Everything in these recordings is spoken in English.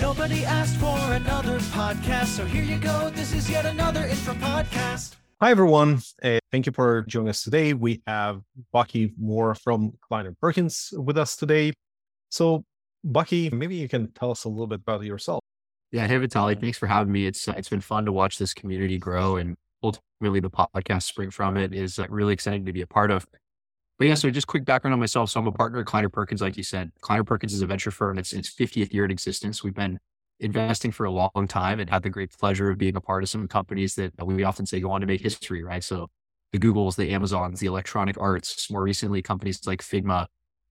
Nobody asked for another podcast, so here you go. This is yet another Infra podcast. Hi, everyone. Uh, thank you for joining us today. We have Bucky Moore from Kleiner Perkins with us today. So, Bucky, maybe you can tell us a little bit about yourself. Yeah, hey Vitaly, thanks for having me. It's uh, it's been fun to watch this community grow, and ultimately the podcast spring from it is uh, really exciting to be a part of. But yeah, so just quick background on myself. So I'm a partner at Kleiner Perkins, like you said. Kleiner Perkins is a venture firm. It's its 50th year in existence. We've been investing for a long time and had the great pleasure of being a part of some companies that we often say go on to make history, right? So the Googles, the Amazons, the Electronic Arts, more recently companies like Figma.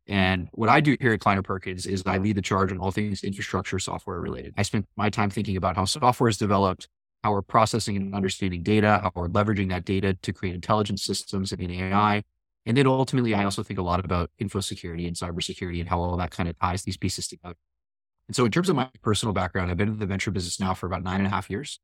And what I do here at Kleiner Perkins is I lead the charge on all things infrastructure software related. I spend my time thinking about how software is developed, how we're processing and understanding data, how we're leveraging that data to create intelligent systems and AI, and then ultimately, I also think a lot about info security and cybersecurity and how all that kind of ties these pieces together. And so, in terms of my personal background, I've been in the venture business now for about nine and a half years.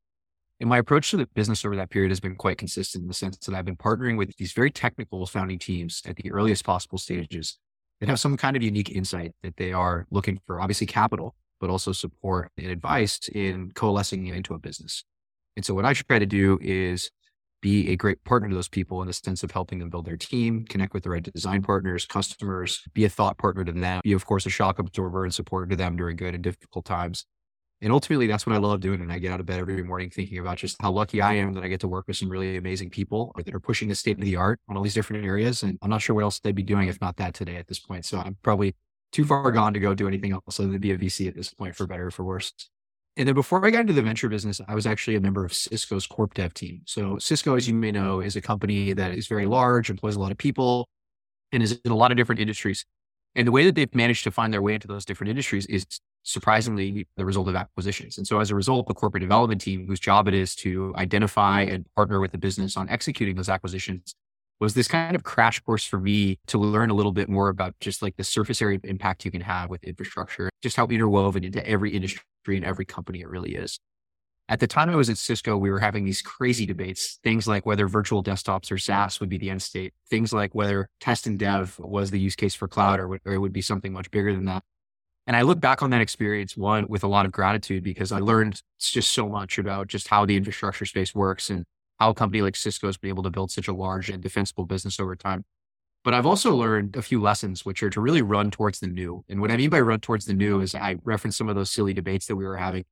And my approach to the business over that period has been quite consistent in the sense that I've been partnering with these very technical founding teams at the earliest possible stages that have some kind of unique insight that they are looking for, obviously capital, but also support and advice in coalescing into a business. And so, what I try to do is be a great partner to those people in the sense of helping them build their team, connect with the right design partners, customers, be a thought partner to them, be, of course, a shock absorber and support to them during good and difficult times. And ultimately, that's what I love doing. And I get out of bed every morning thinking about just how lucky I am that I get to work with some really amazing people that are pushing the state of the art on all these different areas. And I'm not sure what else they'd be doing if not that today at this point. So I'm probably too far gone to go do anything else other than be a VC at this point, for better or for worse. And then before I got into the venture business, I was actually a member of Cisco's corp dev team. So Cisco, as you may know, is a company that is very large, employs a lot of people, and is in a lot of different industries. And the way that they've managed to find their way into those different industries is surprisingly the result of acquisitions. And so as a result, the corporate development team, whose job it is to identify and partner with the business on executing those acquisitions, was this kind of crash course for me to learn a little bit more about just like the surface area impact you can have with infrastructure, just how interwoven into every industry and every company it really is. At the time I was at Cisco, we were having these crazy debates, things like whether virtual desktops or SaaS would be the end state, things like whether test and dev was the use case for cloud or, or it would be something much bigger than that. And I look back on that experience, one, with a lot of gratitude because I learned just so much about just how the infrastructure space works and how a company like Cisco has been able to build such a large and defensible business over time. But I've also learned a few lessons, which are to really run towards the new. And what I mean by run towards the new is I referenced some of those silly debates that we were having.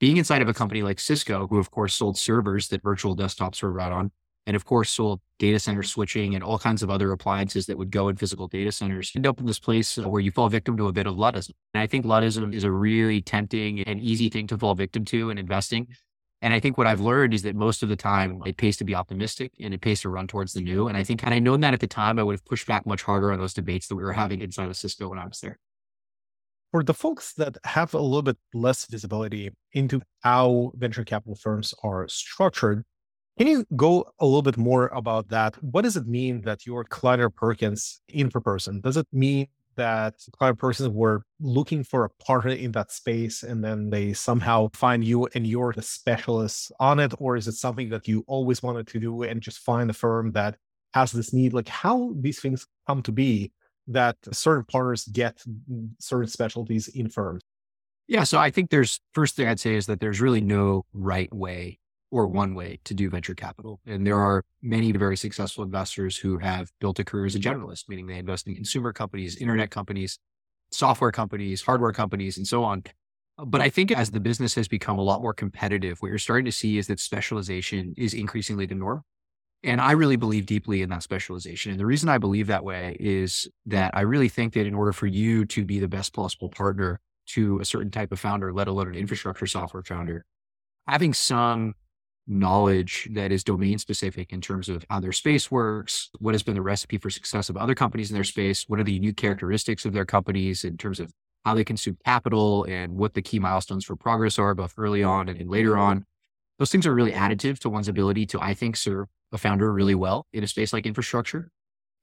Being inside of a company like Cisco, who of course sold servers that virtual desktops were run on, and of course sold data center switching and all kinds of other appliances that would go in physical data centers, end up in this place uh, where you fall victim to a bit of Luddism. And I think Luddism is a really tempting and easy thing to fall victim to in investing. And I think what I've learned is that most of the time it pays to be optimistic and it pays to run towards the new. And I think had I known that at the time, I would have pushed back much harder on those debates that we were having inside of Cisco when I was there. For the folks that have a little bit less visibility into how venture capital firms are structured, can you go a little bit more about that? What does it mean that you're Kleiner Perkins infra person? Does it mean that Kleiner Perkins were looking for a partner in that space and then they somehow find you and you're the specialist on it? Or is it something that you always wanted to do and just find a firm that has this need? Like how these things come to be that certain partners get certain specialties in firms? Yeah. So I think there's first thing I'd say is that there's really no right way or one way to do venture capital. And there are many very successful investors who have built a career as a generalist, meaning they invest in consumer companies, internet companies, software companies, hardware companies, and so on. But I think as the business has become a lot more competitive, what you're starting to see is that specialization is increasingly the norm. And I really believe deeply in that specialization. And the reason I believe that way is that I really think that in order for you to be the best possible partner to a certain type of founder, let alone an infrastructure software founder, having some knowledge that is domain specific in terms of how their space works, what has been the recipe for success of other companies in their space, what are the unique characteristics of their companies in terms of how they consume capital and what the key milestones for progress are, both early on and, later on. Those things are really additive to one's ability to, I think, serve a founder really well in a space like infrastructure.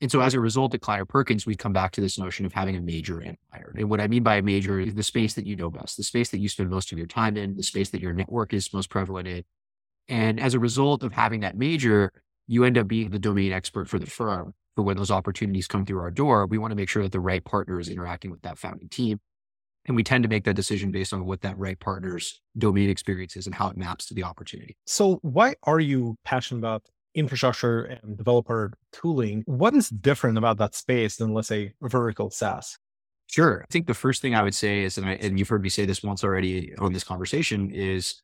And so as a result at Kleiner Perkins, we come back to this notion of having a major and minor. And what I mean by a major is the space that you know best, the space that you spend most of your time in, the space that your network is most prevalent in, and as a result of having that major, you end up being the domain expert for the firm. For when those opportunities come through our door, we want to make sure that the right partner is interacting with that founding team. And we tend to make that decision based on what that right partner's domain experience is and how it maps to the opportunity. So, why are you passionate about infrastructure and developer tooling? What is different about that space than, let's say, vertical SaaS? Sure. I think the first thing I would say is, and, I, and you've heard me say this once already on this conversation, is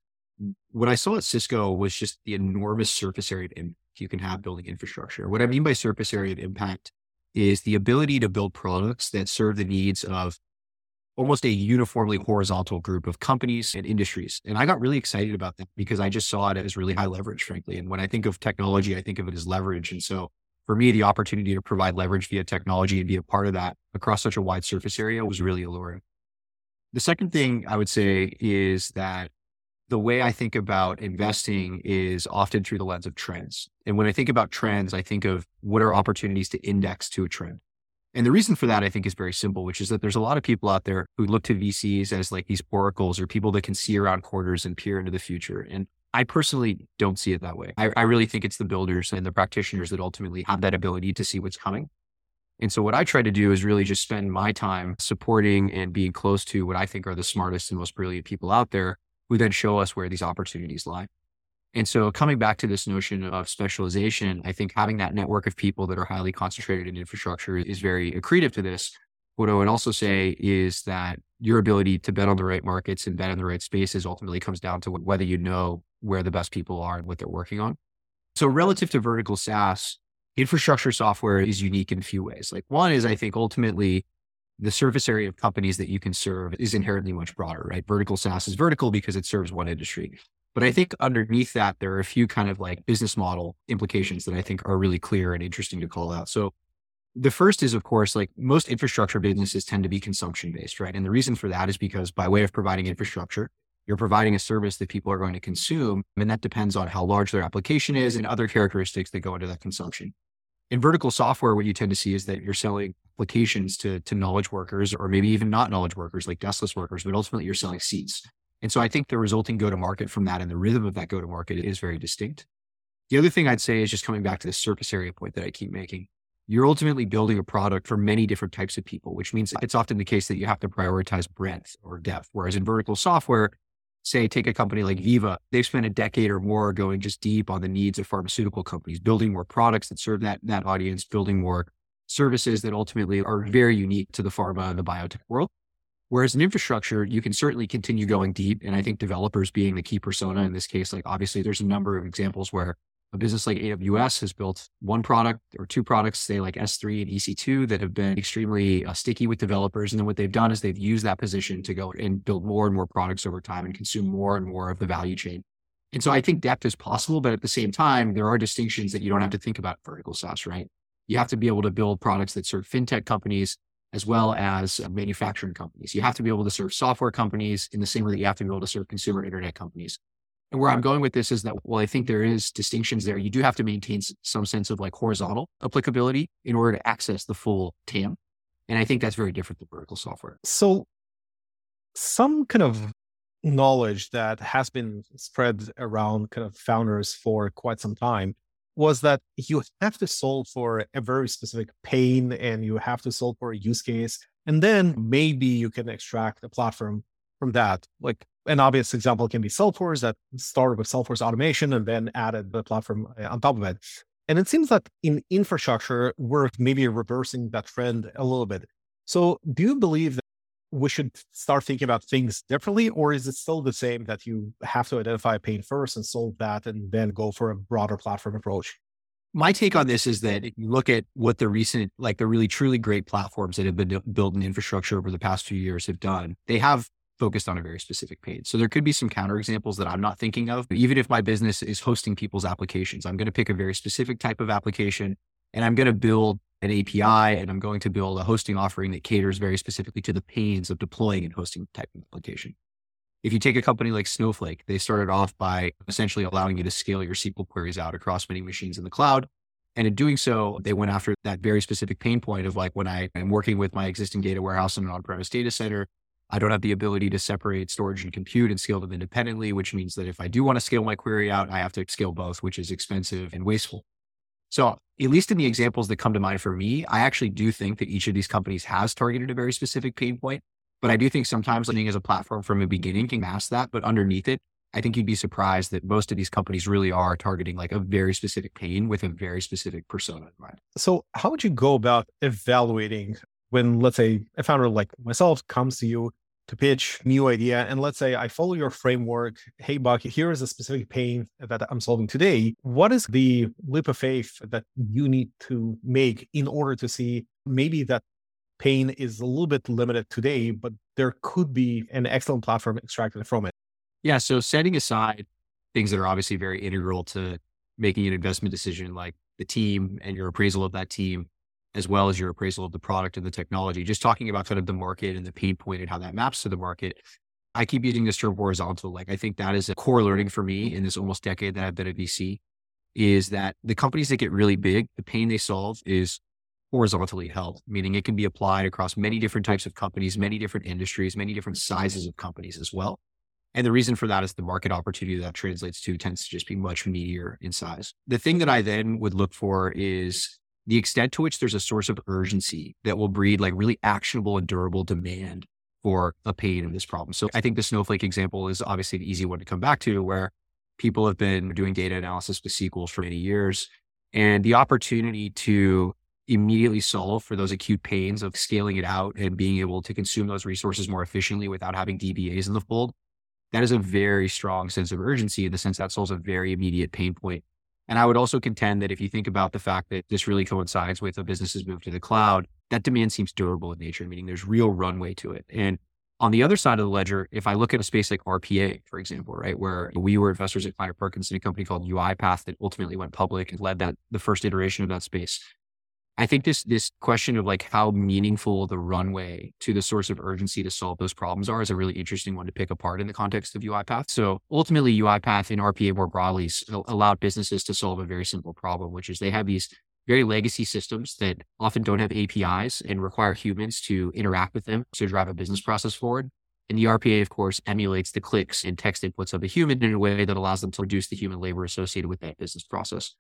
what I saw at Cisco was just the enormous surface area of impact you can have building infrastructure. What I mean by surface area of impact is the ability to build products that serve the needs of almost a uniformly horizontal group of companies and industries. And I got really excited about that because I just saw it as really high leverage, frankly. And when I think of technology, I think of it as leverage. And so for me, the opportunity to provide leverage via technology and be a part of that across such a wide surface area was really alluring. The second thing I would say is that the way I think about investing is often through the lens of trends. And when I think about trends, I think of what are opportunities to index to a trend. And the reason for that, I think, is very simple, which is that there's a lot of people out there who look to VCs as like these oracles or people that can see around corners and peer into the future. And I personally don't see it that way. I, I really think it's the builders and the practitioners that ultimately have that ability to see what's coming. And so what I try to do is really just spend my time supporting and being close to what I think are the smartest and most brilliant people out there who then show us where these opportunities lie. And so coming back to this notion of specialization, I think having that network of people that are highly concentrated in infrastructure is very accretive to this. What I would also say is that your ability to bet on the right markets and bet in the right spaces ultimately comes down to whether you know where the best people are and what they're working on. So relative to vertical SaaS, infrastructure software is unique in a few ways. Like one is I think ultimately the surface area of companies that you can serve is inherently much broader, right? Vertical SaaS is vertical because it serves one industry. But I think underneath that, there are a few kind of like business model implications that I think are really clear and interesting to call out. So the first is, of course, like most infrastructure businesses tend to be consumption based, right? And the reason for that is because by way of providing infrastructure, you're providing a service that people are going to consume. And that depends on how large their application is and other characteristics that go into that consumption. In vertical software, what you tend to see is that you're selling applications to, to knowledge workers or maybe even not knowledge workers like deskless workers, but ultimately you're selling seats. And so I think the resulting go to market from that and the rhythm of that go to market is very distinct. The other thing I'd say is just coming back to the surface area point that I keep making. You're ultimately building a product for many different types of people, which means it's often the case that you have to prioritize breadth or depth. Whereas in vertical software, say take a company like Veeva, they've spent a decade or more going just deep on the needs of pharmaceutical companies, building more products that serve that, that audience, building more services that ultimately are very unique to the pharma and the biotech world. Whereas in infrastructure, you can certainly continue going deep. And I think developers being the key persona in this case, like obviously there's a number of examples where a business like AWS has built one product or two products, say like S3 and EC2 that have been extremely uh, sticky with developers. And then what they've done is they've used that position to go and build more and more products over time and consume more and more of the value chain. And so I think depth is possible, but at the same time, there are distinctions that you don't have to think about vertical SaaS, right? You have to be able to build products that serve fintech companies as well as uh, manufacturing companies. You have to be able to serve software companies in the same way that you have to be able to serve consumer internet companies. And where I'm going with this is that, well, I think there is distinctions there. You do have to maintain some sense of like horizontal applicability in order to access the full TAM. And I think that's very different than vertical software. So some kind of knowledge that has been spread around kind of founders for quite some time was that you have to solve for a very specific pain and you have to solve for a use case. And then maybe you can extract a platform from that. Like an obvious example can be Salesforce that started with Salesforce automation and then added the platform uh, on top of it. And it seems that in infrastructure, we're maybe reversing that trend a little bit. So do you believe that we should start thinking about things differently, or is it still the same that you have to identify a pain first and solve that and then go for a broader platform approach? My take on this is that if you look at what the recent, like the really truly great platforms that have been built in infrastructure over the past few years have done, they have focused on a very specific pain. So there could be some counterexamples that I'm not thinking of. Even if my business is hosting people's applications, I'm going to pick a very specific type of application and I'm going to build an API and I'm going to build a hosting offering that caters very specifically to the pains of deploying and hosting type of application. If you take a company like Snowflake, they started off by essentially allowing you to scale your SQL queries out across many machines in the cloud. And in doing so, they went after that very specific pain point of like when I am working with my existing data warehouse in an on-premise data center, I don't have the ability to separate storage and compute and scale them independently, which means that if I do want to scale my query out, I have to scale both, which is expensive and wasteful. So, at least in the examples that come to mind for me, I actually do think that each of these companies has targeted a very specific pain point. But I do think sometimes living as a platform from the beginning can mask that. But underneath it, I think you'd be surprised that most of these companies really are targeting like a very specific pain with a very specific persona in mind. So, how would you go about evaluating when, let's say, a founder like myself comes to you to pitch new idea, and let's say I follow your framework. Hey, Buck, here is a specific pain that I'm solving today. What is the leap of faith that you need to make in order to see maybe that pain is a little bit limited today, but there could be an excellent platform extracted from it? Yeah. So setting aside things that are obviously very integral to making an investment decision, like the team and your appraisal of that team, as well as your appraisal of the product and the technology, just talking about kind of the market and the pain point and how that maps to the market. I keep using this term horizontal. Like I think that is a core learning for me in this almost decade that I've been at VC is that the companies that get really big, the pain they solve is horizontally held, meaning it can be applied across many different types of companies, many different industries, many different sizes of companies as well. And the reason for that is the market opportunity that translates to tends to just be much meatier in size. The thing that I then would look for is the extent to which there's a source of urgency that will breed like really actionable and durable demand for a pain in this problem. So I think the Snowflake example is obviously an easy one to come back to where people have been doing data analysis with SQLs for many years. And the opportunity to immediately solve for those acute pains of scaling it out and being able to consume those resources more efficiently without having DBAs in the fold that is a very strong sense of urgency in the sense that solves a very immediate pain point. And I would also contend that if you think about the fact that this really coincides with a business's move to the cloud, that demand seems durable in nature, meaning there's real runway to it. And on the other side of the ledger, if I look at a space like RPA, for example, right, where we were investors at Kleiner Perkins in a company called UiPath that ultimately went public and led that the first iteration of that space. I think this this question of like how meaningful the runway to the source of urgency to solve those problems are is a really interesting one to pick apart in the context of UiPath. So ultimately, UiPath and RPA more broadly allowed businesses to solve a very simple problem, which is they have these very legacy systems that often don't have APIs and require humans to interact with them to drive a business process forward. And the RPA, of course, emulates the clicks and text inputs of a human in a way that allows them to reduce the human labor associated with that business process.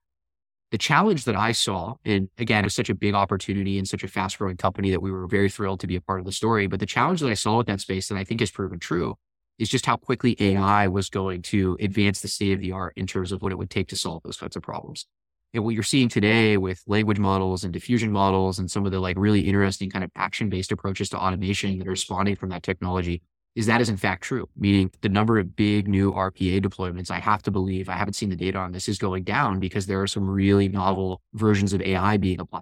The challenge that I saw, and again, it was such a big opportunity and such a fast growing company that we were very thrilled to be a part of the story. But the challenge that I saw with that space that I think has proven true is just how quickly AI was going to advance the state of the art in terms of what it would take to solve those kinds of problems. And what you're seeing today with language models and diffusion models and some of the like really interesting kind of action based approaches to automation that are spawning from that technology is that is in fact true, meaning the number of big new RPA deployments, I have to believe, I haven't seen the data on this, is going down because there are some really novel versions of AI being applied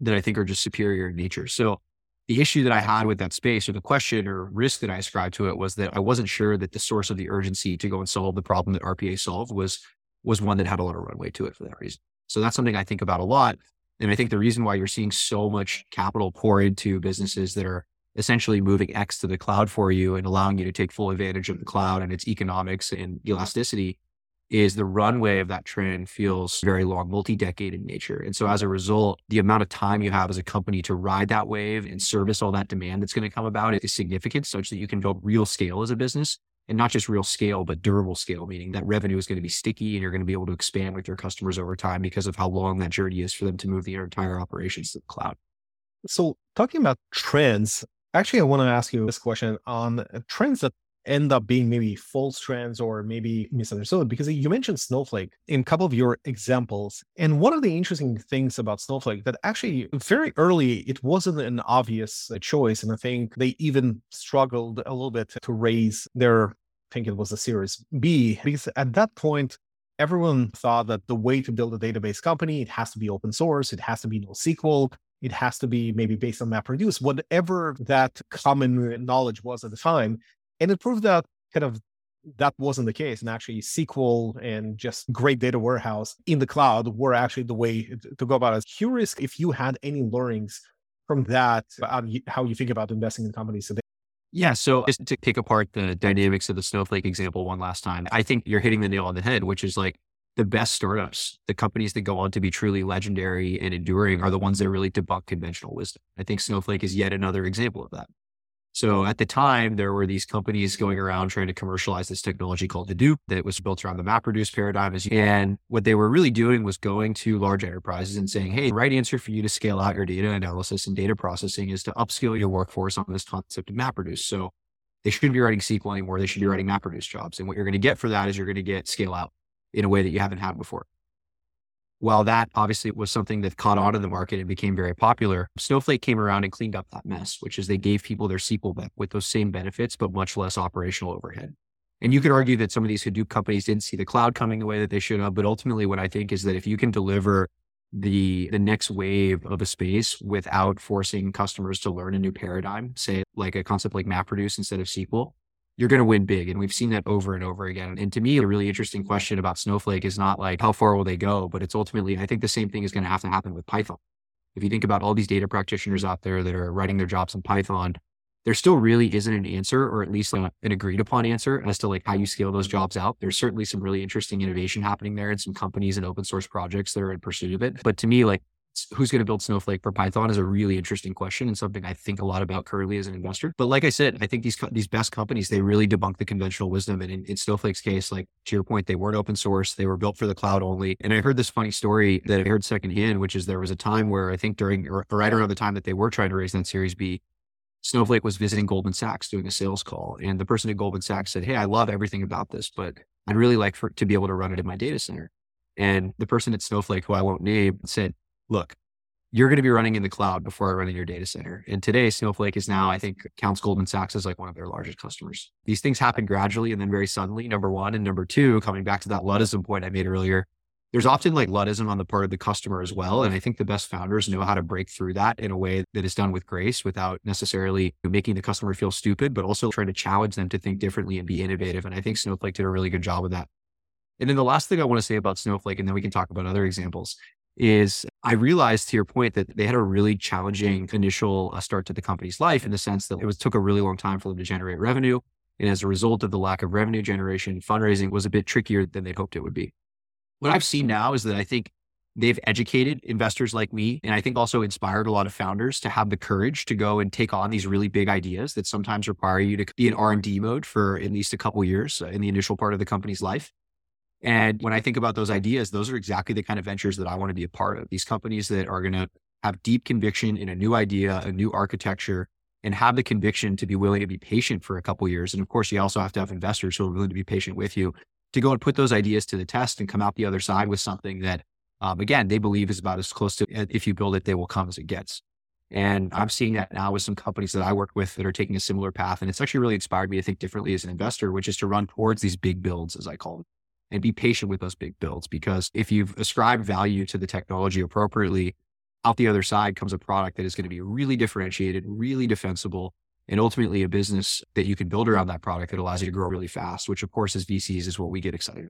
that I think are just superior in nature. So the issue that I had with that space or the question or risk that I ascribed to it was that I wasn't sure that the source of the urgency to go and solve the problem that RPA solved was was one that had a lot of runway to it for that reason. So that's something I think about a lot. And I think the reason why you're seeing so much capital pour into mm-hmm. businesses that are essentially moving X to the cloud for you and allowing you to take full advantage of the cloud and its economics and elasticity is the runway of that trend feels very long, multi-decade in nature. And so as a result, the amount of time you have as a company to ride that wave and service all that demand that's going to come about is significant such that you can build real scale as a business and not just real scale, but durable scale, meaning that revenue is going to be sticky and you're going to be able to expand with your customers over time because of how long that journey is for them to move the entire operations to the cloud. So talking about trends, Actually, I want to ask you this question on uh, trends that end up being maybe false trends or maybe misunderstood because you mentioned snowflake in a couple of your examples and one of the interesting things about snowflake that actually very early it wasn't an obvious uh, choice and i think they even struggled a little bit to raise their i think it was a series b because at that point everyone thought that the way to build a database company it has to be open source it has to be no NoSQL it has to be maybe based on MapReduce, whatever that common knowledge was at the time. And it proved that kind of that wasn't the case. And actually, SQL and just great data warehouse in the cloud were actually the way to go about it. Curious if you had any learnings from that, how you think about investing in companies today. Yeah. So just to pick apart the dynamics of the Snowflake example one last time, I think you're hitting the nail on the head, which is like the best startups, the companies that go on to be truly legendary and enduring are the ones that really debunk conventional wisdom. I think Snowflake is yet another example of that. So at the time, there were these companies going around trying to commercialize this technology called Hadoop that was built around the MapReduce paradigm. And what they were really doing was going to large enterprises and saying, hey, the right answer for you to scale out your data analysis and data processing is to upskill your workforce on this concept of MapReduce. So they shouldn't be writing SQL anymore. They should be writing MapReduce jobs. And what you're going to get for that is you're going to get scale out in a way that you haven't had before. While that obviously was something that caught on in the market and became very popular, Snowflake came around and cleaned up that mess, which is they gave people their SQL back with those same benefits, but much less operational overhead. And you could argue that some of these Hadoop companies didn't see the cloud coming the way that they should have. But ultimately, what I think is that if you can deliver the the next wave of a space without forcing customers to learn a new paradigm, say like a concept like MapReduce instead of SQL, you're going to win big. And we've seen that over and over again. And to me, a really interesting question about Snowflake is not like how far will they go, but it's ultimately, I think the same thing is going to have to happen with Python. If you think about all these data practitioners out there that are writing their jobs in Python, there still really isn't an answer, or at least an agreed upon answer as to like how you scale those jobs out. There's certainly some really interesting innovation happening there and some companies and open source projects that are in pursuit of it. But to me, like who's going to build Snowflake for Python is a really interesting question and something I think a lot about currently as an investor. But like I said, I think these these best companies they really debunk the conventional wisdom. And in, in, Snowflake's case, like to your point, they weren't open source; they were built for the cloud only. And I heard this funny story that I heard secondhand, which is there was a time where I think during or right around the time that they were trying to raise that Series B. Snowflake was visiting Goldman Sachs doing a sales call, and the person at Goldman Sachs said, "Hey, I love everything about this, but I'd really like for to be able to run it in my data center." And the person at Snowflake, who I won't name, said, "Look, you're going to be running in the cloud before running your data center. And today, Snowflake is now, I think, counts Goldman Sachs as like one of their largest customers. These things happen gradually and then very suddenly, number one. And number two, coming back to that Luddism point I made earlier, there's often like Luddism on the part of the customer as well. And I think the best founders know how to break through that in a way that is done with grace without necessarily making the customer feel stupid, but also trying to challenge them to think differently and be innovative. And I think Snowflake did a really good job of that. And then the last thing I want to say about Snowflake, and then we can talk about other examples, is I realized to your point that they had a really challenging initial uh, start to the company's life in the sense that it was took a really long time for them to generate revenue. And as a result of the lack of revenue generation, fundraising was a bit trickier than they'd hoped it would be. What I've seen now is that I think they've educated investors like me, and I think also inspired a lot of founders to have the courage to go and take on these really big ideas that sometimes require you to be in R and D mode for at least a couple years uh, in the initial part of the company's life. And when I think about those ideas, those are exactly the kind of ventures that I want to be a part of. These companies that are going to have deep conviction in a new idea, a new architecture, and have the conviction to be willing to be patient for a couple years. And of course, you also have to have investors who are willing to be patient with you to go and put those ideas to the test and come out the other side with something that, um, again, they believe is about as close to if you build it, they will come as it gets. And I'm seeing that now with some companies that I work with that are taking a similar path. And it's actually really inspired me to think differently as an investor, which is to run towards these big builds, as I call them and be patient with those big builds because if you've ascribed value to the technology appropriately, out the other side comes a product that is going to be really differentiated, really defensible, and ultimately a business that you can build around that product that allows you to grow really fast, which of course as VCs is what we get excited.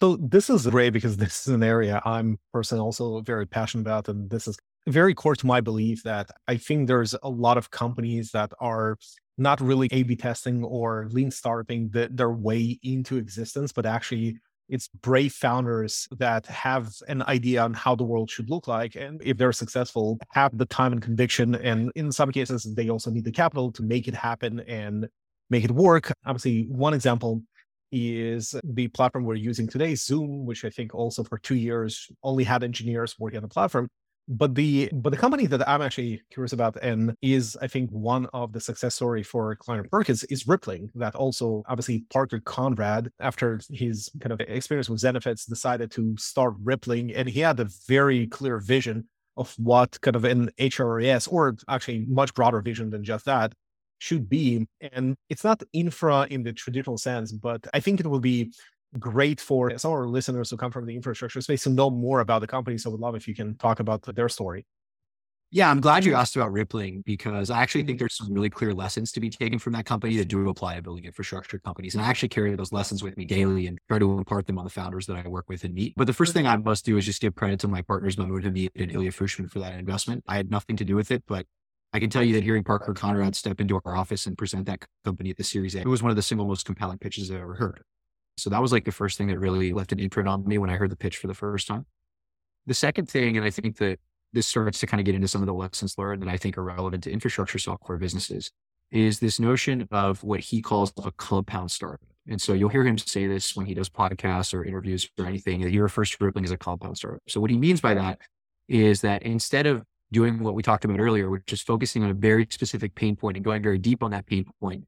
So this is great because this is an area I'm personally also very passionate about. And this is very core to my belief that I think there's a lot of companies that are not really A B testing or lean starting the, their way into existence, but actually it's brave founders that have an idea on how the world should look like. And if they're successful, have the time and conviction. And in some cases, they also need the capital to make it happen and make it work. Obviously, one example is the platform we're using today, Zoom, which I think also for two years only had engineers working on the platform. But the but the company that I'm actually curious about and is I think one of the success story for Kleiner Perkins is Rippling. That also obviously Parker Conrad, after his kind of experience with Zenefits, decided to start Rippling, and he had a very clear vision of what kind of an HRIS or actually much broader vision than just that should be. And it's not infra in the traditional sense, but I think it will be great for some of our listeners who come from the infrastructure space to know more about the company. So I would love if you can talk about their story. Yeah, I'm glad you mm-hmm. asked about Rippling because I actually think mm-hmm. there's some really clear lessons to be taken from that company that do apply to building infrastructure companies. And I actually carry those lessons with me daily and try to impart them on the founders that I work with and meet. But the first thing mm-hmm. I must do is just give credit to my partners, Mamoon Hamid and Ilya Fushman for that investment. I had nothing to do with it, but I can tell you that hearing Parker Conrad step into our office and present that company at the Series A, it was one of the single most compelling pitches I've ever heard. So that was like the first thing that really left an imprint on me when I heard the pitch for the first time. The second thing, and I think that this starts to kind of get into some of the lessons learned that I think are relevant to infrastructure software businesses, is this notion of what he calls a compound startup. And so you'll hear him say this when he does podcasts or interviews or anything that he refers to Rippling as a compound startup. So what he means by that is that instead of doing what we talked about earlier, which is focusing on a very specific pain point and going very deep on that pain point,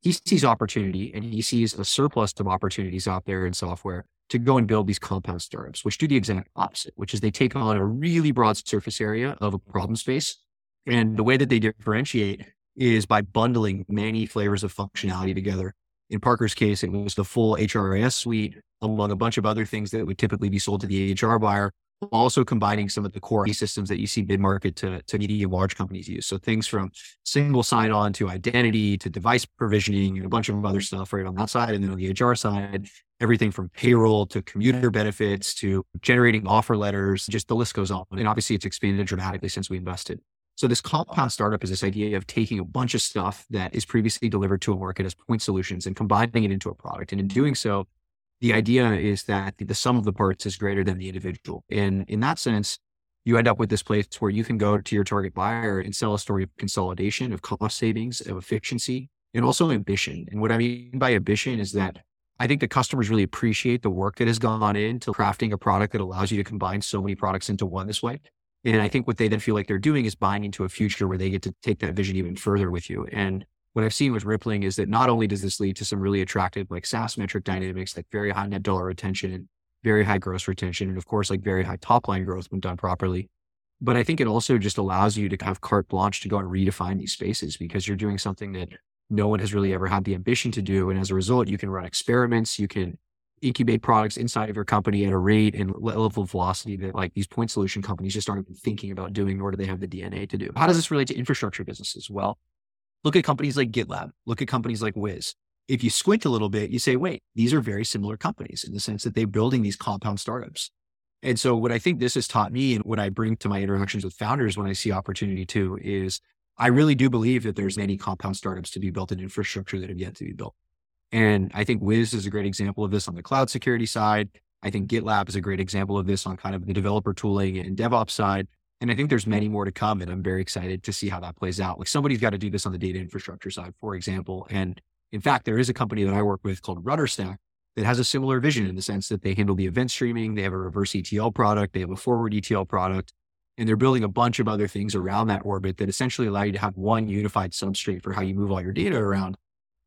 he sees opportunity and he sees a surplus of opportunities out there in software to go and build these compound startups, which do the exact opposite, which is they take on a really broad surface area of a problem space. And the way that they differentiate is by bundling many flavors of functionality together. In Parker's case, it was the full HRIS suite, among a bunch of other things that would typically be sold to the HR buyer, also combining some of the core systems that you see mid market to, to medium large companies use. So things from single sign on to identity to device provisioning and a bunch of other mm-hmm. stuff right on that side. And then on the HR side, everything from payroll to commuter benefits to generating offer letters, just the list goes on. And obviously it's expanded dramatically since we invested. So this compound startup is this idea of taking a bunch of stuff that is previously delivered to a market as point solutions and combining it into a product. And in doing so, the idea is that the sum of the parts is greater than the individual. And in that sense, you end up with this place where you can go to your target buyer and sell a story of consolidation, of cost savings, of efficiency, and also ambition. And what I mean by ambition is that I think the customers really appreciate the work that has gone into crafting a product that allows you to combine so many products into one this way. And I think what they then feel like they're doing is buying into a future where they get to take that vision even further with you. And what I've seen with Rippling is that not only does this lead to some really attractive like SaaS metric dynamics, like very high net dollar retention very high gross retention, and of course, like very high top line growth when done properly. But I think it also just allows you to have carte blanche to go and redefine these spaces because you're doing something that no one has really ever had the ambition to do. And as a result, you can run experiments, you can incubate products inside of your company at a rate and level of velocity that like these point solution companies just aren't even thinking about doing, nor do they have the DNA to do. How does this relate to infrastructure businesses? Well, Look at companies like GitLab, look at companies like Wiz. If you squint a little bit, you say, wait, these are very similar companies in the sense that they're building these compound startups. And so what I think this has taught me and what I bring to my interactions with founders when I see opportunity too is I really do believe that there's many compound startups to be built in infrastructure that have yet to be built. And I think Wiz is a great example of this on the cloud security side. I think GitLab is a great example of this on kind of the developer tooling and DevOps side. And I think there's many more to come. And I'm very excited to see how that plays out. Like somebody's got to do this on the data infrastructure side, for example. And in fact, there is a company that I work with called RudderStack that has a similar vision in the sense that they handle the event streaming, they have a reverse ETL product, they have a forward ETL product, and they're building a bunch of other things around that orbit that essentially allow you to have one unified substrate for how you move all your data around.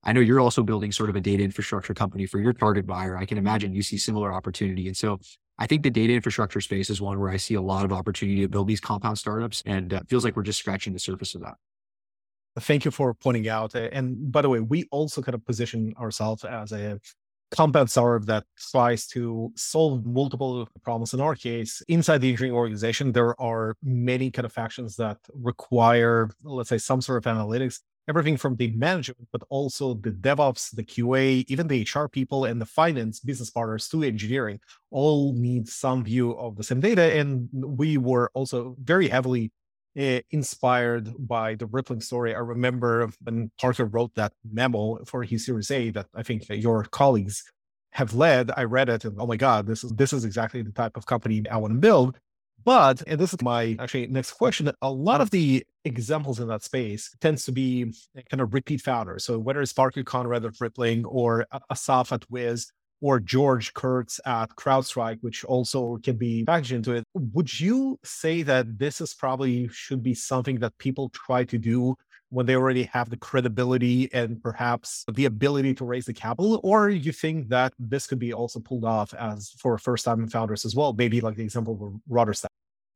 I know you're also building sort of a data infrastructure company for your target buyer. I can imagine you see similar opportunity. And so I think the data infrastructure space is one where I see a lot of opportunity to build these compound startups and uh, feels like we're just scratching the surface of that. Thank you for pointing out. And by the way, we also kind of position ourselves as a compound startup that tries to solve multiple problems. In our case, inside the engineering organization, there are many kind of factions that require, let's say, some sort of analytics everything from the management, but also the DevOps, the QA, even the HR people and the finance business partners to engineering all need some view of the same data. And we were also very heavily uh, inspired by the Rippling story. I remember when Parker wrote that memo for his Series A that I think your colleagues have led. I read it and oh my God, this is this is exactly the type of company I want to build. But, and this is my actually next question, a lot of the examples in that space tends to be kind of repeat founders. So whether it's Parker Conrad at Rippling or Asaf at Wiz or George Kurtz at CrowdStrike, which also can be packaged into it, would you say that this is probably should be something that people try to do when they already have the credibility and perhaps the ability to raise the capital? Or you think that this could be also pulled off as for first time founders as well? Maybe like the example of RudderStack.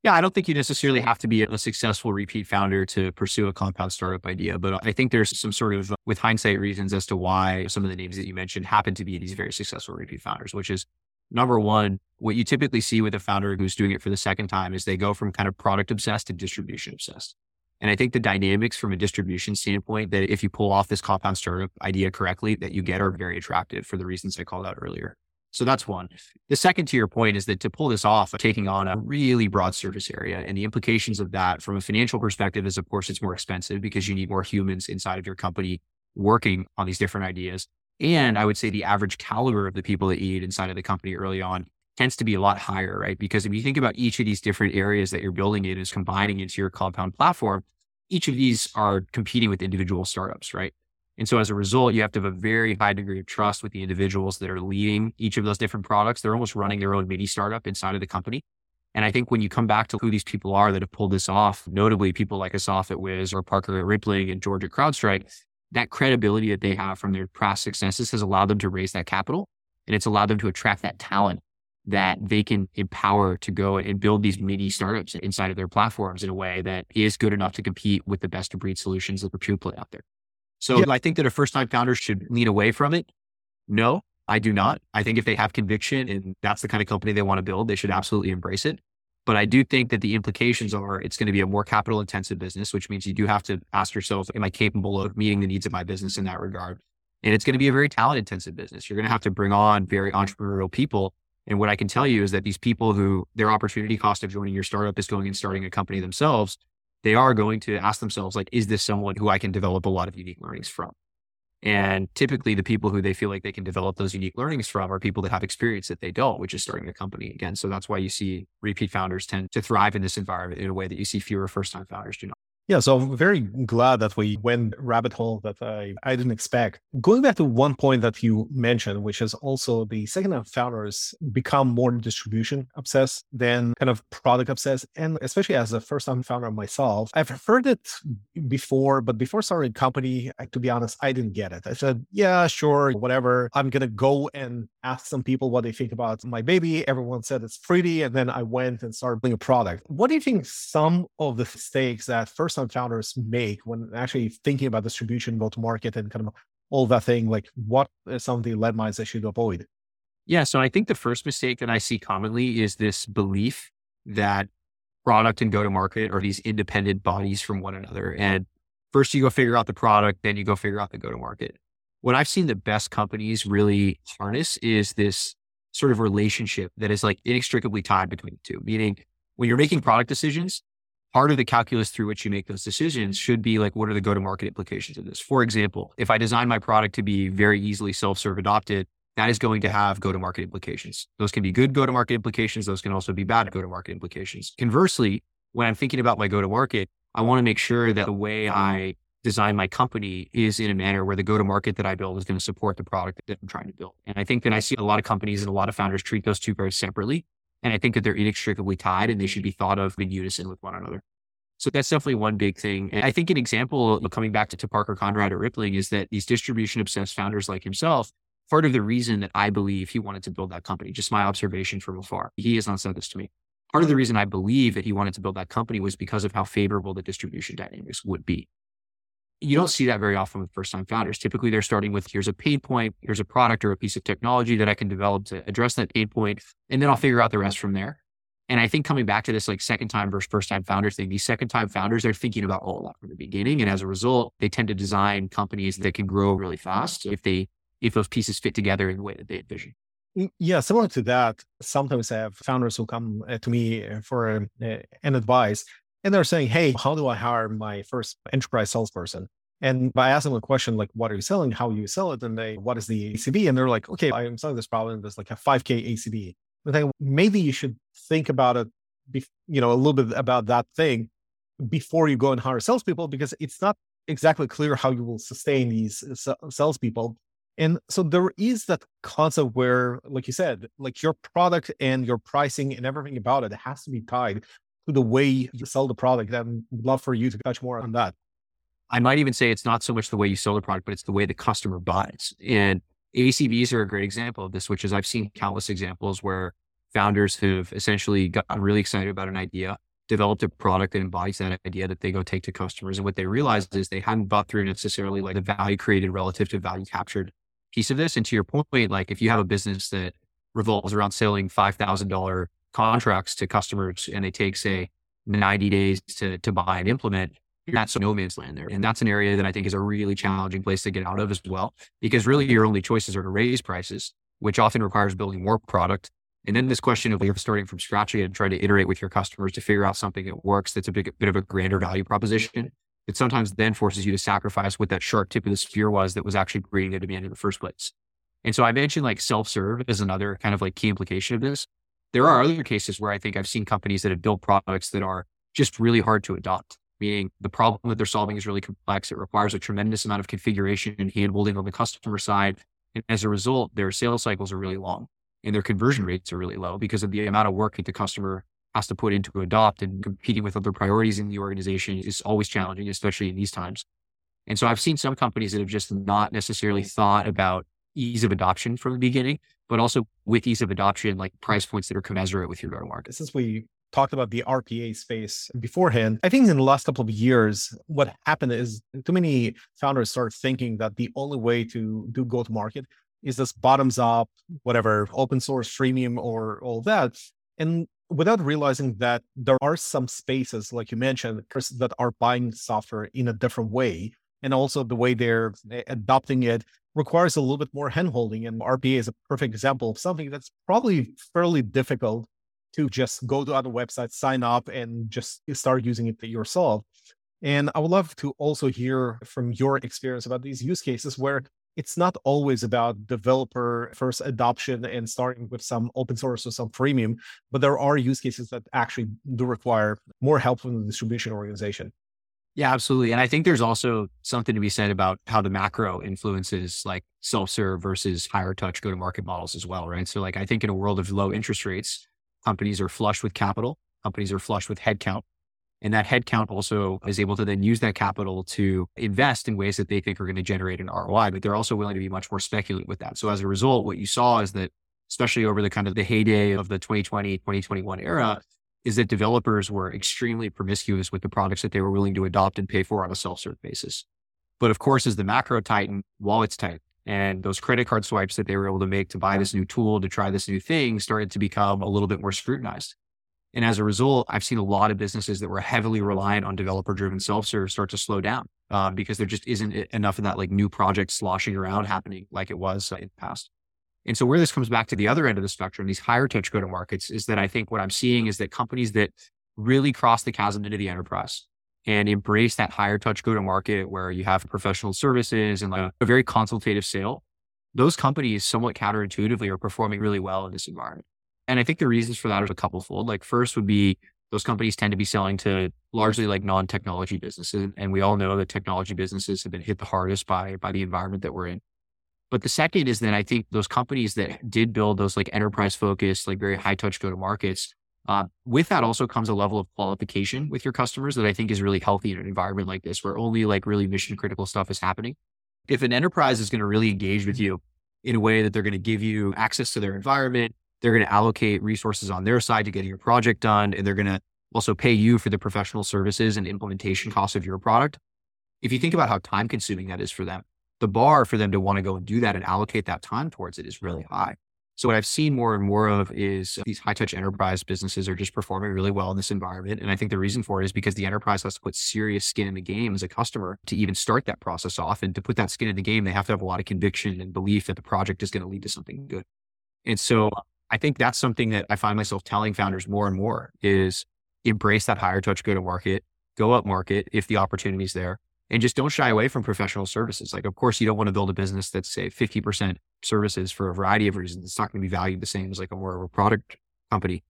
Yeah, I don't think you necessarily have to be a successful repeat founder to pursue a compound startup idea, but I think there's some sort of, with hindsight, reasons as to why some of the names that you mentioned happen to be these very successful repeat founders, which is number one, what you typically see with a founder who's doing it for the second time is they go from kind of product obsessed to distribution obsessed. And I think the dynamics from a distribution standpoint that if you pull off this compound startup idea correctly, that you get are very attractive for the reasons I called out earlier. So that's one. The second to your point is that to pull this off, taking on a really broad surface area and the implications of that from a financial perspective is, of course, it's more expensive because you need more humans inside of your company working on these different ideas. And I would say the average caliber of the people that you need inside of the company early on tends to be a lot higher, right? Because if you think about each of these different areas that you're building it is combining into your compound platform, each of these are competing with individual startups, right? And so as a result, you have to have a very high degree of trust with the individuals that are leading each of those different products. They're almost running their own mini startup inside of the company. And I think when you come back to who these people are that have pulled this off, notably people like Asaf at Wiz or Parker at Rippling and George at CrowdStrike, that credibility that they have from their past successes has allowed them to raise that capital and it's allowed them to attract that talent that they can empower to go and build these mini startups inside of their platforms in a way that is good enough to compete with the best of breed solutions that are pure play out there. So yeah. I think that a first time founder should lean away from it. No, I do not. I think if they have conviction and that's the kind of company they want to build, they should absolutely embrace it. But I do think that the implications are it's going to be a more capital intensive business, which means you do have to ask yourself, am I capable of meeting the needs of my business in that regard? And it's going to be a very talent intensive business. You're going to have to bring on very entrepreneurial people. And what I can tell you is that these people who their opportunity cost of joining your startup is going and starting a company themselves, they are going to ask themselves, like, is this someone who I can develop a lot of unique learnings from? And typically, the people who they feel like they can develop those unique learnings from are people that have experience that they don't, which is starting a company again. So that's why you see repeat founders tend to thrive in this environment in a way that you see fewer first time founders do not. Yeah, so I'm very glad that we went rabbit hole that I, I didn't expect. Going back to one point that you mentioned, which is also the second time founders become more distribution obsessed than kind of product obsessed. And especially as a first time founder myself, I've heard it before, but before starting a company, to be honest, I didn't get it. I said, yeah, sure, whatever. I'm going to go and ask some people what they think about my baby. Everyone said it's pretty. And then I went and started building a product. What do you think some of the mistakes that first some founders make when actually thinking about distribution, go to market, and kind of all that thing? Like, what are some of the landmines they should avoid? Yeah. So I think the first mistake that I see commonly is this belief that product and go to market are these independent bodies from one another. And first you go figure out the product, then you go figure out the go to market. What I've seen the best companies really harness is this sort of relationship that is like inextricably tied between the two, meaning when you're making product decisions, part of the calculus through which you make those decisions should be like, what are the go to market implications of this? For example, if I design my product to be very easily self serve adopted, that is going to have go to market implications. Those can be good go to market implications. Those can also be bad go to market implications. Conversely, when I'm thinking about my go to market, I want to make sure that the way I design my company is in a manner where the go to market that I build is going to support the product that I'm trying to build. And I think that I see a lot of companies and a lot of founders treat those two very separately. And I think that they're inextricably tied and they should be thought of in unison with one another. So that's definitely one big thing. And I think an example coming back to, to Parker Conrad at Rippling is that these distribution obsessed founders like himself, part of the reason that I believe he wanted to build that company, just my observation from afar, he has not said this to me. Part of the reason I believe that he wanted to build that company was because of how favorable the distribution dynamics would be you don't see that very often with first time founders. Typically, they're starting with here's a pain point, here's a product or a piece of technology that I can develop to address that pain point, and then I'll figure out the rest from there. And I think coming back to this like second time versus first time founders thing, these second time founders they're thinking about all a lot from the beginning. And as a result, they tend to design companies that can grow really fast if they if those pieces fit together in the way that they envision. Mm, yeah, similar to that. Sometimes I have founders who come uh, to me uh, for uh, an advice, and they're saying, Hey, how do I hire my first enterprise salesperson? And by asking them a question like, what are you selling? How you sell it? And they, what is the ACV? And they're like, okay, I'm selling this problem. There's like a 5K ACV. I think maybe you should think about it, you know, a little bit about that thing before you go and hire salespeople because it's not exactly clear how you will sustain these uh, salespeople. And so there is that concept where, like you said, like your product and your pricing and everything about it has to be tied to the way you sell the product. And would love for you to touch more on that. I might even say it's not so much the way you sell the product, but it's the way the customer buys. And ACVs are a great example of this, which is I've seen countless examples where founders who've essentially gotten really excited about an idea, developed a product that embodies that idea that they go take to customers. And what they realize is they hadn't bought through necessarily like the value created relative to value captured piece of this. And to your point, like if you have a business that revolves around selling $5,000 contracts to customers and they take, say, 90 days to, to buy and implement, that's no man's land there. And that's an area that I think is a really challenging place to get out of as well, because really your only choices are to raise prices, which often requires building more product. And then this question of starting from scratch and trying to iterate with your customers to figure out something that works that's a big, bit of a grander value proposition. It sometimes then forces you to sacrifice what that sharp tip of the spear was that was actually creating the demand in the first place. And so I mentioned like self-serve as another kind of like key implication of this. There are other cases where I think I've seen companies that have built products that are just really hard to adopt meaning the problem that they're solving is really complex. It requires a tremendous amount of configuration and handholding on the customer side. And as a result, their sales cycles are really long and their conversion rates are really low because of the amount of work that the customer has to put into adopt and competing with other priorities in the organization is always challenging, especially in these times. And so I've seen some companies that have just not necessarily thought about ease of adoption from the beginning, but also with ease of adoption, like price points that are commensurate with your go to market. Since we talked about the RPA space beforehand, I think in the last couple of years, what happened is too many founders start thinking that the only way to do go to market is this bottoms up, whatever, open source, freemium, or all that. And without realizing that there are some spaces, like you mentioned, that are buying software in a different way. And also the way they're eh, adopting it requires a little bit more handholding. And RPA is a perfect example of something that's probably fairly difficult to just go to other websites, sign up, and just start using it yourself. And I would love to also hear from your experience about these use cases where it's not always about developer first adoption and starting with some open source or some freemium, but there are use cases that actually do require more help from the distribution organization. Yeah, absolutely. And I think there's also something to be said about how the macro influences like self-serve versus higher touch go-to-market models as well, right? So like I think in a world of low interest rates, companies are flush with capital, companies are flush with headcount. And that headcount also is able to then use that capital to invest in ways that they think are going to generate an ROI, but they're also willing to be much more speculative with that. So as a result, what you saw is that, especially over the kind of the heyday of the 2020, 2021 era, is that developers were extremely promiscuous with the products that they were willing to adopt and pay for on a self-serve basis. But of course, as the macro tightened, wallets tightened. And those credit card swipes that they were able to make to buy this new tool, to try this new thing, started to become a little bit more scrutinized. And as a result, I've seen a lot of businesses that were heavily reliant on developer driven self serve start to slow down uh, because there just isn't enough of that like new project sloshing around happening like it was uh, in the past. And so where this comes back to the other end of the spectrum, these higher touch go to markets is that I think what I'm seeing is that companies that really cross the chasm into the enterprise and embrace that higher touch go to market where you have professional services and like a very consultative sale, those companies somewhat counterintuitively are performing really well in this environment. And I think the reasons for that are a couple fold. Like first would be those companies tend to be selling to largely like non-technology businesses. And we all know that technology businesses have been hit the hardest by, by the environment that we're in. But the second is that I think those companies that did build those like enterprise focused, like very high touch go to markets, uh, with that also comes a level of qualification with your customers that I think is really healthy in an environment like this, where only like really mission critical stuff is happening. If an enterprise is going to really engage with you in a way that they're going to give you access to their environment, they're going to allocate resources on their side to getting your project done, and they're going to also pay you for the professional services and implementation costs of your product. If you think about how time consuming that is for them, the bar for them to want to go and do that and allocate that time towards it is really high. So what I've seen more and more of is uh, these high touch enterprise businesses are just performing really well in this environment. And I think the reason for it is because the enterprise has to put serious skin in the game as a customer to even start that process off. And to put that skin in the game, they have to have a lot of conviction and belief that the project is going to lead to something good. And so I think that's something that I find myself telling founders more and more is embrace that higher touch go to market, go up market if the opportunity is there and just don't shy away from professional services. Like, of course, you don't want to build a business that's say 50% services for a variety of reasons. It's not going to be valued the same as like a more of a product company.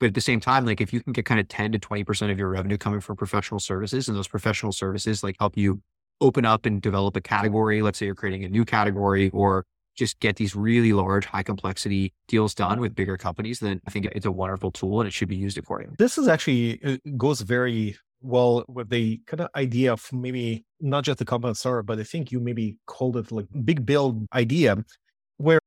But at the same time, like if you can get kind of 10 to 20% of your revenue coming from professional services and those professional services like help you open up and develop a category, let's say you're creating a new category or just get these really large, high complexity deals done with bigger companies, then I think it's a wonderful tool and it should be used accordingly. This is actually uh, goes very well with the kind of idea of maybe not just the compound server, but I think you maybe called it like big build idea, where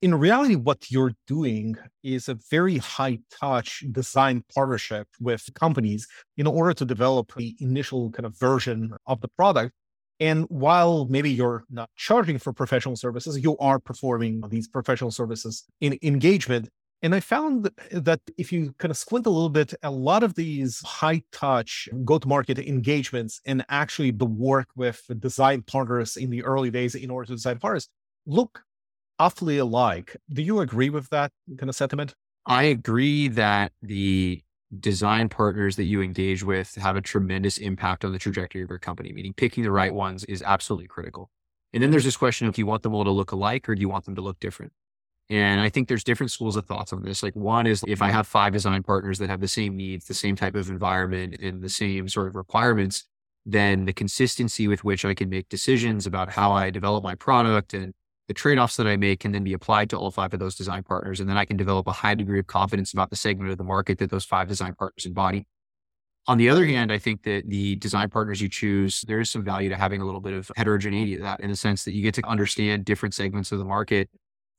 in reality, what you're doing is a very high touch design partnership with companies in order to develop the initial kind of version of the product. And while maybe you're not charging for professional services, you are performing these professional services in engagement and I found that if you kind of squint a little bit, a lot of these high touch go to market engagements and actually the work with design partners in the early days in order to design partners look awfully alike. Do you agree with that kind of sentiment? I agree that the design partners that you engage with have a tremendous impact on the trajectory of your company, meaning picking the right ones is absolutely critical. And then there's this question of do you want them all to look alike or do you want them to look different? And I think there's different schools of thoughts on this. Like one is if I have five design partners that have the same needs, the same type of environment and the same sort of requirements, then the consistency with which I can make decisions about how I develop my product and the trade-offs that I make can then be applied to all five of those design partners. And then I can develop a high degree of confidence about the segment of the market that those five design partners embody. On the other hand, I think that the design partners you choose, there is some value to having a little bit of heterogeneity to that in the sense that you get to understand different segments of the market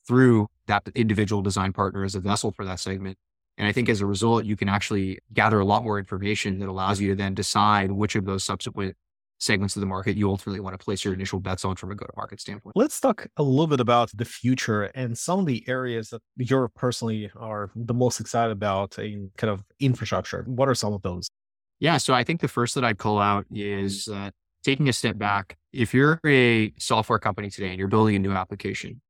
through that individual design partner as a vessel for that segment. And I think as a result, you can actually gather a lot more information that allows you to then decide which of those subsequent segments of the market you ultimately want to place your initial bets on from a go to market standpoint. Let's talk a little bit about the future and some of the areas that you're personally are the most excited about in kind of infrastructure. What are some of those? Yeah. So I think the first that I'd call out is uh, taking a step back. If you're a software company today and you're building a new application,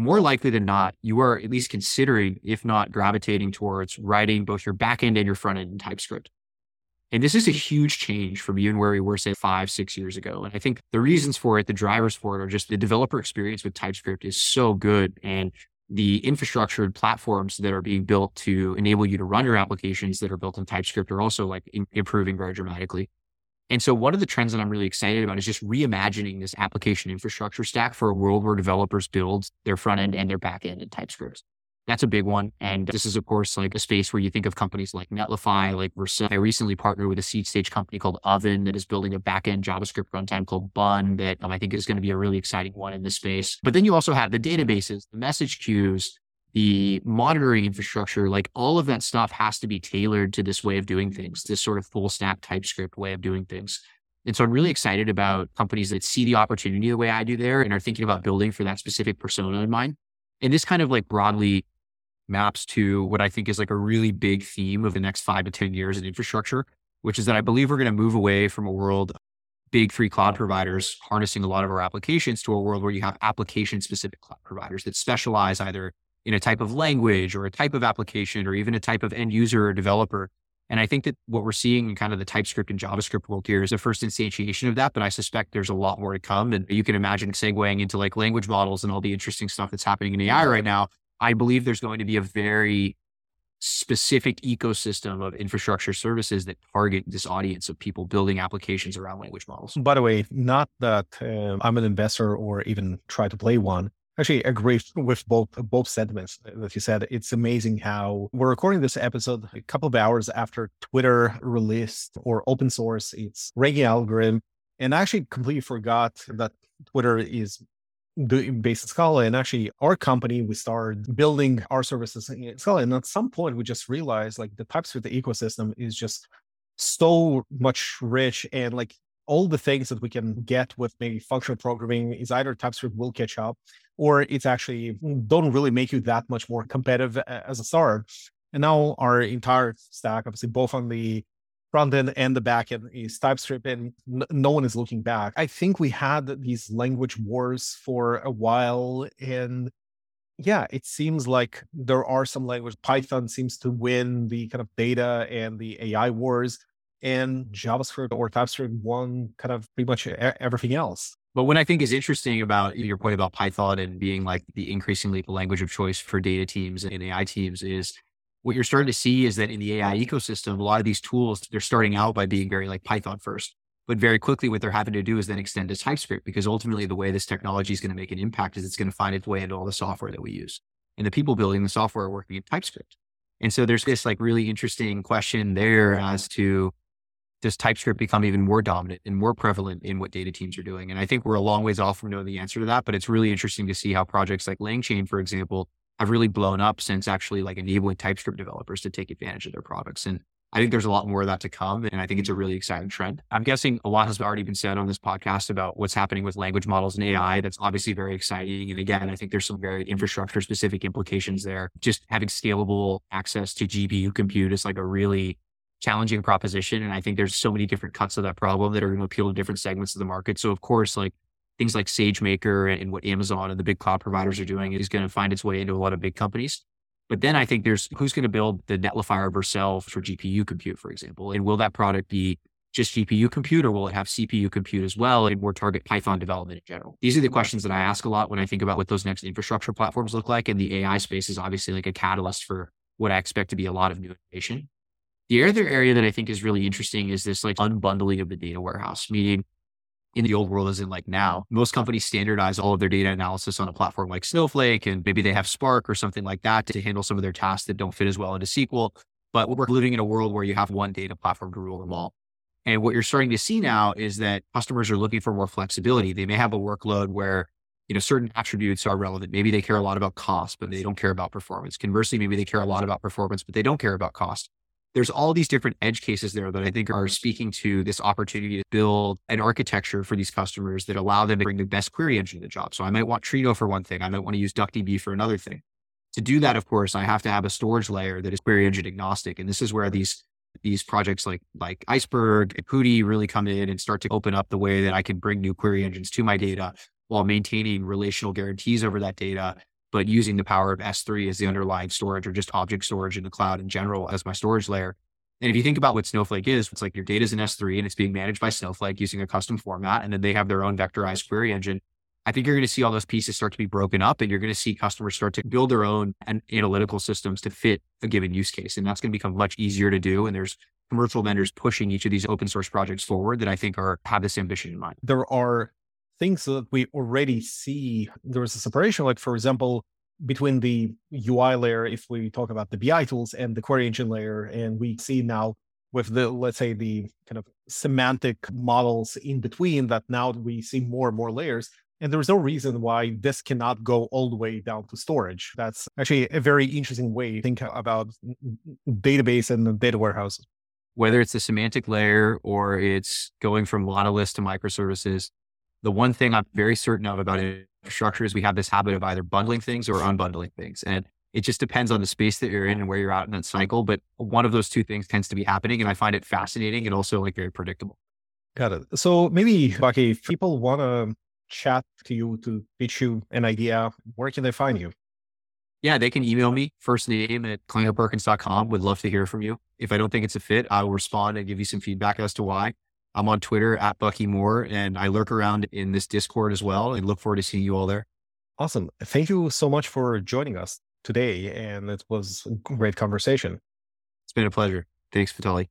more likely than not, you are at least considering, if not gravitating towards writing both your backend and your front end in TypeScript. And this is a huge change from even where we were, say, five, six years ago. And I think the reasons for it, the drivers for it are just the developer experience with TypeScript is so good. And the infrastructure and platforms that are being built to enable you to run your applications that are built in TypeScript are also like in- improving very dramatically. And so one of the trends that I'm really excited about is just reimagining this application infrastructure stack for a world where developers build their front end and their back end in TypeScript. That's a big one. And this is, of course, like a space where you think of companies like Netlify, like Vercel. I recently partnered with a seed stage company called Oven that is building a backend JavaScript runtime called Bun that um, I think is going to be a really exciting one in this space. But then you also have the databases, the message queues, the monitoring infrastructure, like all of that stuff has to be tailored to this way of doing things, this sort of full stack TypeScript way of doing things. And so I'm really excited about companies that see the opportunity the way I do there and are thinking about building for that specific persona in mind. And this kind of like broadly maps to what I think is like a really big theme of the next five to 10 years in infrastructure, which is that I believe we're going to move away from a world big three cloud providers harnessing a lot of our applications to a world where you have application specific cloud providers that specialize either in a type of language or a type of application or even a type of end user or developer. And I think that what we're seeing in kind of the TypeScript and JavaScript world here is the first instantiation of that, but I suspect there's a lot more to come. And you can imagine segueing into like language models and all the interesting stuff that's happening in AI right now. I believe there's going to be a very specific ecosystem of infrastructure services that target this audience of people building applications around language models. By the way, not that uh, I'm an investor or even try to play one, actually agree with both both sentiments that you said. It's amazing how we're recording this episode a couple of hours after Twitter released or open source its ranking algorithm, and I actually completely forgot that Twitter is doing based in Scala. And actually, our company we started building our services in Scala, and at some point we just realized like the TypeScript ecosystem is just so much rich and like all the things that we can get with maybe functional programming is either TypeScript will catch up or it's actually don't really make you that much more competitive as a starter. And now our entire stack, obviously both on the front end and the back end is TypeScript and no one is looking back. I think we had these language wars for a while and yeah, it seems like there are some language. Python seems to win the kind of data and the AI wars and JavaScript or TypeScript won kind of pretty much everything else. But what I think is interesting about your point about Python and being like the increasingly the language of choice for data teams and AI teams is what you're starting to see is that in the AI ecosystem, a lot of these tools, they're starting out by being very like Python first. But very quickly, what they're having to do is then extend to TypeScript because ultimately the way this technology is going to make an impact is it's going to find its way into all the software that we use. And the people building the software are working in TypeScript. And so there's this like really interesting question there as to does TypeScript become even more dominant and more prevalent in what data teams are doing? And I think we're a long ways off from knowing the answer to that, but it's really interesting to see how projects like LangChain, for example, have really blown up since actually like enabling TypeScript developers to take advantage of their products. And I think there's a lot more of that to come. And I think it's a really exciting trend. I'm guessing a lot has already been said on this podcast about what's happening with language models and AI. That's obviously very exciting. And again, I think there's some very infrastructure specific implications there. Just having scalable access to GPU compute is like a really challenging proposition. And I think there's so many different cuts of that problem that are going to appeal to different segments of the market. So of course, like things like SageMaker and what Amazon and the big cloud providers are doing is going to find its way into a lot of big companies. But then I think there's who's going to build the Netlify or Vercel for GPU compute, for example, and will that product be just GPU compute or will it have CPU compute as well and more target Python development in general? These are the questions that I ask a lot when I think about what those next infrastructure platforms look like. And the AI space is obviously like a catalyst for what I expect to be a lot of new innovation. The other area that I think is really interesting is this like unbundling of the data warehouse, meaning in the old world as in like now, most companies standardize all of their data analysis on a platform like Snowflake, and maybe they have Spark or something like that to handle some of their tasks that don't fit as well into SQL. But we're living in a world where you have one data platform to rule them all. And what you're starting to see now is that customers are looking for more flexibility. They may have a workload where, you know, certain attributes are relevant. Maybe they care a lot about cost, but they don't care about performance. Conversely, maybe they care a lot about performance, but they don't care about cost. There's all these different edge cases there that I think are speaking to this opportunity to build an architecture for these customers that allow them to bring the best query engine to the job. So I might want Trino for one thing. I might want to use DuckDB for another thing. To do that, of course, I have to have a storage layer that is query engine agnostic. And this is where these these projects like like Iceberg and Hudi really come in and start to open up the way that I can bring new query engines to my data while maintaining relational guarantees over that data, but using the power of S3 as the underlying storage or just object storage in the cloud in general as my storage layer. And if you think about what Snowflake is, it's like your data is in S3 and it's being managed by Snowflake using a custom format. And then they have their own vectorized query engine. I think you're going to see all those pieces start to be broken up and you're going to see customers start to build their own analytical systems to fit a given use case. And that's going to become much easier to do. And there's commercial vendors pushing each of these open source projects forward that I think are have this ambition in mind. There are things that we already see. There is a separation, like for example, between the UI layer, if we talk about the BI tools and the query engine layer, and we see now with the let's say the kind of semantic models in between that now we see more and more layers and there's no reason why this cannot go all the way down to storage. That's actually a very interesting way to think about database and data warehouses. Whether it's the semantic layer or it's going from monoliths to microservices, the one thing I'm very certain of about infrastructure is we have this habit of either bundling things or unbundling things. And it just depends on the space that you're in and where you're at in that cycle. But one of those two things tends to be happening. And I find it fascinating and also like very predictable. Got it. So maybe, Bucky, if people want to chat to you to pitch you an idea, where can they find you? Yeah, they can email me first name at kleinerperkins.com. Would love to hear from you. If I don't think it's a fit, I will respond and give you some feedback as to why. I'm on Twitter at Bucky Moore and I lurk around in this Discord as well and look forward to seeing you all there. Awesome. Thank you so much for joining us today. And it was a great conversation. It's been a pleasure. Thanks, Vitaly.